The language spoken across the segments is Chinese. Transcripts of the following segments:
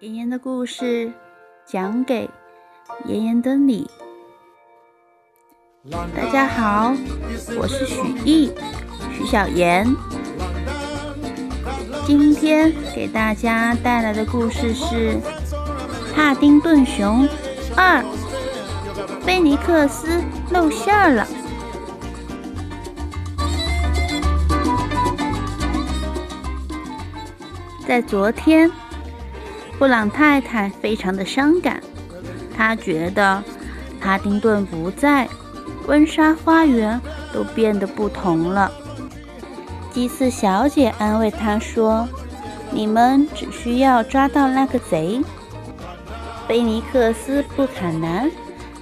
妍妍的故事讲给妍妍的你。大家好，我是许艺，许小妍。今天给大家带来的故事是《帕丁顿熊二》，菲尼克斯露馅儿了。在昨天。布朗太太非常的伤感，她觉得帕丁顿不在，温莎花园都变得不同了。祭司小姐安慰她说：“你们只需要抓到那个贼。”菲尼克斯·布坎南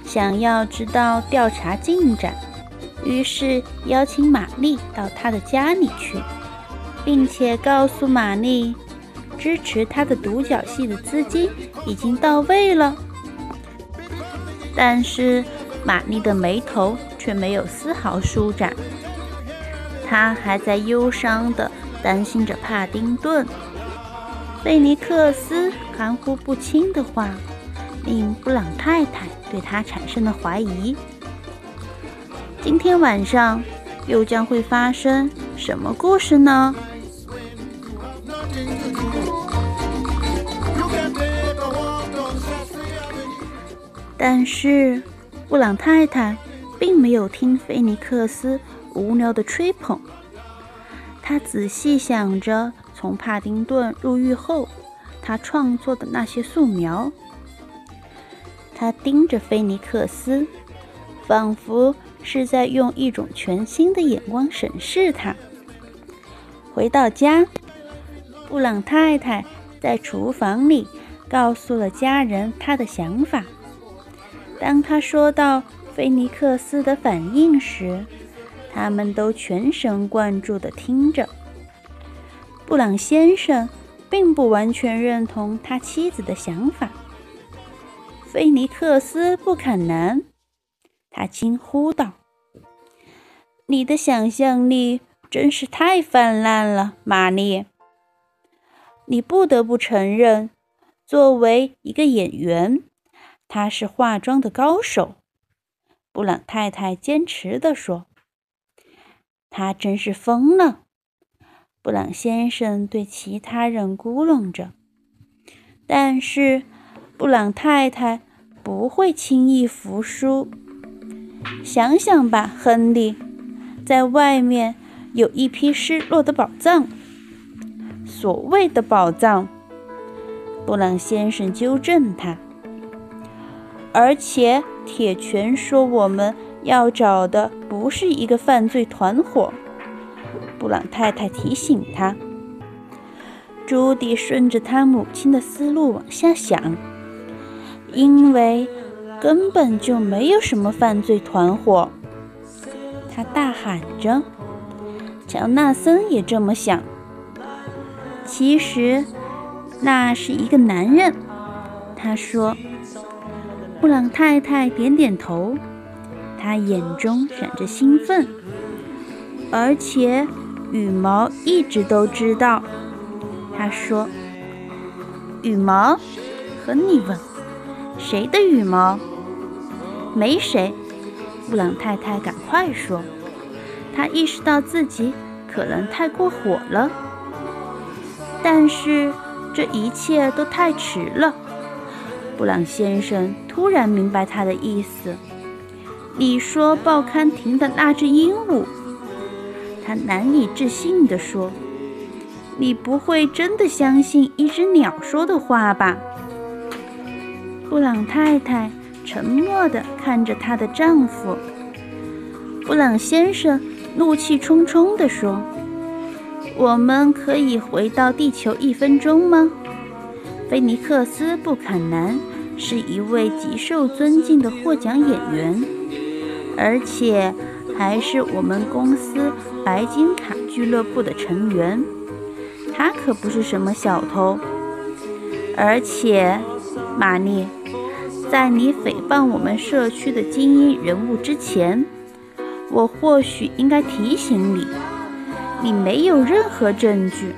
想要知道调查进展，于是邀请玛丽到他的家里去，并且告诉玛丽。支持他的独角戏的资金已经到位了，但是玛丽的眉头却没有丝毫舒展，她还在忧伤地担心着帕丁顿。贝尼克斯含糊不清的话令布朗太太对他产生了怀疑。今天晚上又将会发生什么故事呢？但是，布朗太太并没有听菲尼克斯无聊的吹捧。他仔细想着从帕丁顿入狱后他创作的那些素描。他盯着菲尼克斯，仿佛是在用一种全新的眼光审视他。回到家，布朗太太在厨房里告诉了家人他的想法。当他说到菲尼克斯的反应时，他们都全神贯注地听着。布朗先生并不完全认同他妻子的想法。菲尼克斯·布坎南，他惊呼道：“你的想象力真是太泛滥了，玛丽。你不得不承认，作为一个演员。”他是化妆的高手，布朗太太坚持地说：“他真是疯了。”布朗先生对其他人咕哝着，但是布朗太太不会轻易服输。想想吧，亨利，在外面有一批失落的宝藏。所谓的宝藏，布朗先生纠正他。而且铁拳说：“我们要找的不是一个犯罪团伙。”布朗太太提醒他。朱迪顺着他母亲的思路往下想，因为根本就没有什么犯罪团伙。他大喊着：“乔纳森也这么想。”其实那是一个男人，他说。布朗太太点点头，她眼中闪着兴奋，而且羽毛一直都知道。她说：“羽毛？”和你问，谁的羽毛？没谁。布朗太太赶快说，她意识到自己可能太过火了，但是这一切都太迟了。布朗先生突然明白他的意思。你说报刊亭的那只鹦鹉？他难以置信地说：“你不会真的相信一只鸟说的话吧？”布朗太太沉默地看着她的丈夫。布朗先生怒气冲冲地说：“我们可以回到地球一分钟吗？”菲尼克斯·布坎南是一位极受尊敬的获奖演员，而且还是我们公司白金卡俱乐部的成员。他可不是什么小偷。而且，玛丽，在你诽谤我们社区的精英人物之前，我或许应该提醒你，你没有任何证据。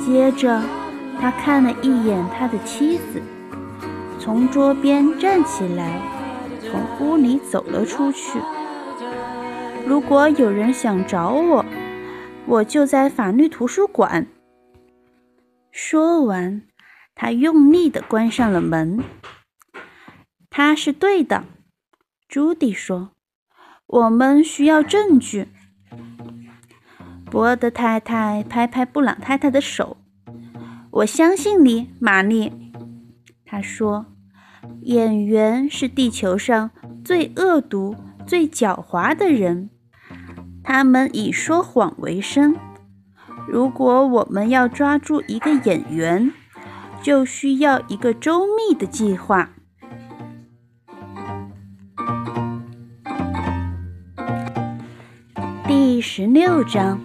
接着。他看了一眼他的妻子，从桌边站起来，从屋里走了出去。如果有人想找我，我就在法律图书馆。说完，他用力地关上了门。他是对的，朱迪说：“我们需要证据。”博德太太拍拍布朗太太的手：“我相信你，玛丽。”他说：“演员是地球上最恶毒、最狡猾的人，他们以说谎为生。如果我们要抓住一个演员，就需要一个周密的计划。”第十六章：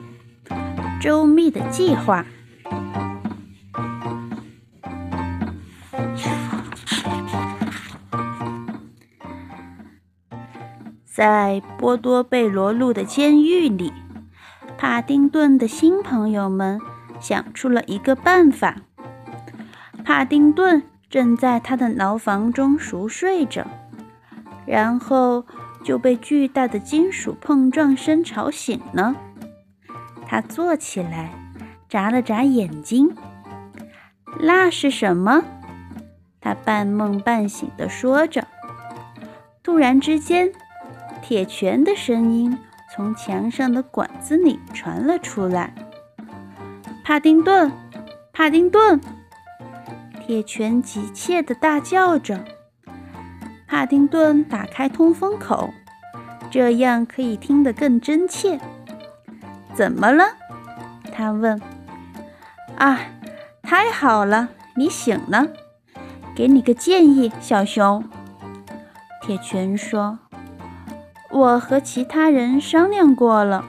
周密的计划。在波多贝罗路的监狱里，帕丁顿的新朋友们想出了一个办法。帕丁顿正在他的牢房中熟睡着，然后。就被巨大的金属碰撞声吵醒了。他坐起来，眨了眨眼睛。那是什么？他半梦半醒地说着。突然之间，铁拳的声音从墙上的管子里传了出来。帕丁顿，帕丁顿！铁拳急切地大叫着。帕丁顿打开通风口，这样可以听得更真切。怎么了？他问。啊，太好了，你醒了。给你个建议，小熊。铁拳说：“我和其他人商量过了，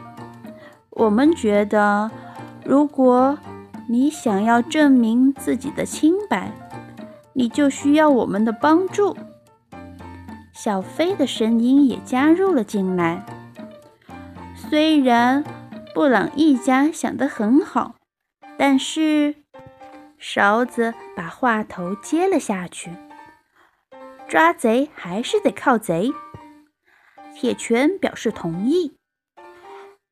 我们觉得，如果你想要证明自己的清白，你就需要我们的帮助。”小飞的声音也加入了进来。虽然布朗一家想得很好，但是勺子把话头接了下去：“抓贼还是得靠贼。”铁拳表示同意。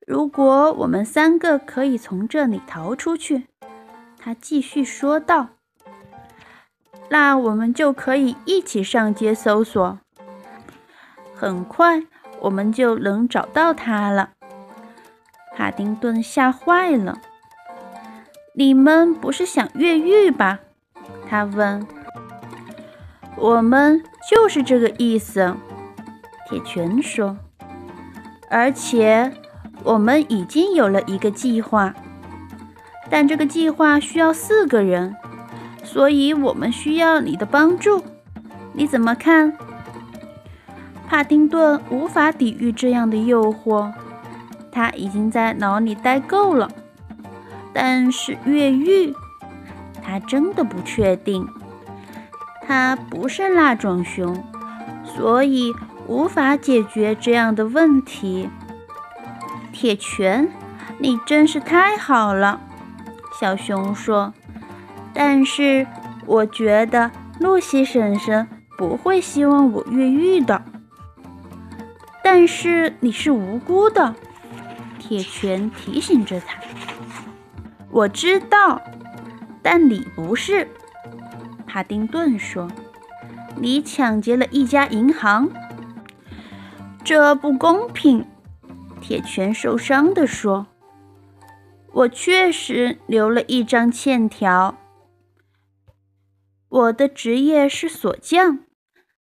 如果我们三个可以从这里逃出去，他继续说道，那我们就可以一起上街搜索。很快，我们就能找到他了。哈丁顿吓坏了。你们不是想越狱吧？他问。我们就是这个意思，铁拳说。而且，我们已经有了一个计划，但这个计划需要四个人，所以我们需要你的帮助。你怎么看？帕丁顿无法抵御这样的诱惑，他已经在牢里待够了。但是越狱，他真的不确定。他不是那种熊，所以无法解决这样的问题。铁拳，你真是太好了，小熊说。但是我觉得露西婶婶不会希望我越狱的。但是你是无辜的，铁拳提醒着他。我知道，但你不是。帕丁顿说：“你抢劫了一家银行，这不公平。”铁拳受伤地说：“我确实留了一张欠条。我的职业是锁匠。”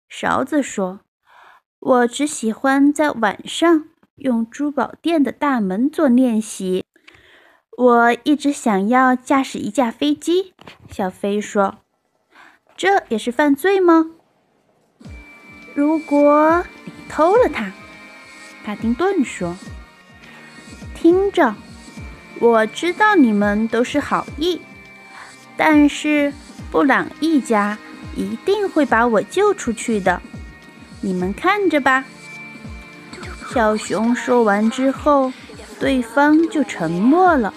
勺子说。我只喜欢在晚上用珠宝店的大门做练习。我一直想要驾驶一架飞机。小飞说：“这也是犯罪吗？”如果偷了它，帕丁顿说：“听着，我知道你们都是好意，但是布朗一家一定会把我救出去的。”你们看着吧。小熊说完之后，对方就沉默了。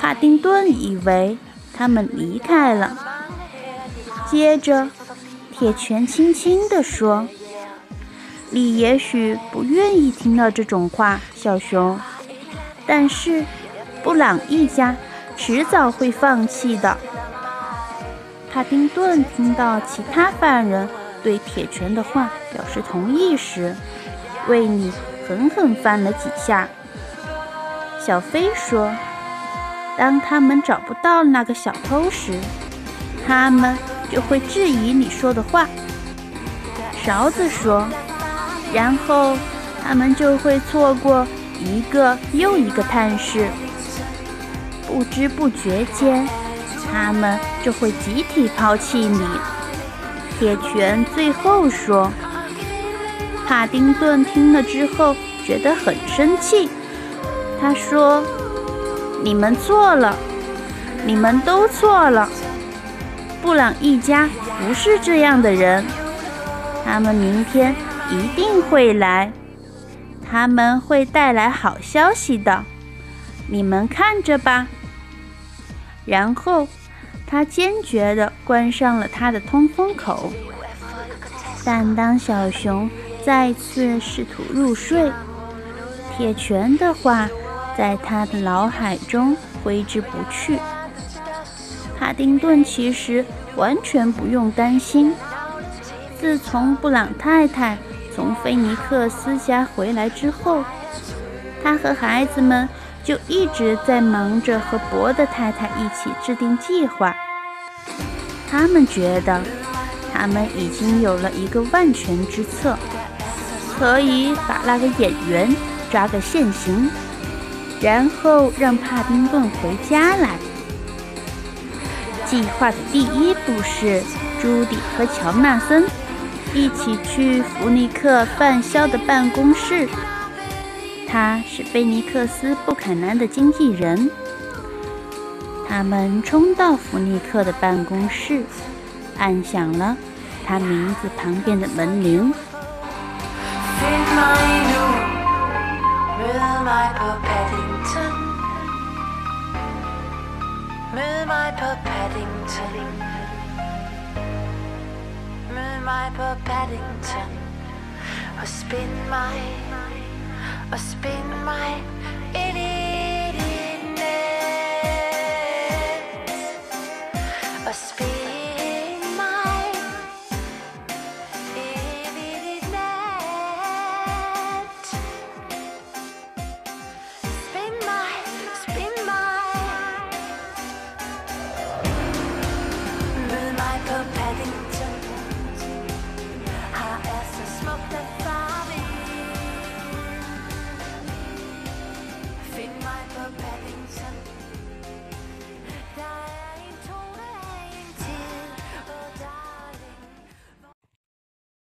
帕丁顿以为他们离开了。接着，铁拳轻轻地说：“你也许不愿意听到这种话，小熊，但是布朗一家迟早会放弃的。”帕丁顿听到其他犯人对铁拳的话表示同意时，为你狠狠翻了几下。小飞说：“当他们找不到那个小偷时，他们就会质疑你说的话。”勺子说：“然后他们就会错过一个又一个探视，不知不觉间，他们就会集体抛弃你。”铁拳最后说。帕丁顿听了之后觉得很生气。他说：“你们错了，你们都错了。布朗一家不是这样的人，他们明天一定会来，他们会带来好消息的，你们看着吧。”然后他坚决地关上了他的通风口。但当小熊再次试图入睡，铁拳的话。在他的脑海中挥之不去。帕丁顿其实完全不用担心。自从布朗太太从菲尼克斯家回来之后，他和孩子们就一直在忙着和伯德太太一起制定计划。他们觉得他们已经有了一个万全之策，可以把那个演员抓个现行。然后让帕丁顿回家来。计划的第一步是朱迪和乔纳森一起去弗尼克范肖的办公室。他是菲尼克斯·布坎南的经纪人。他们冲到弗尼克的办公室，按响了他名字旁边的门铃。my Paddington, spin my, or spin my idiot, or spin.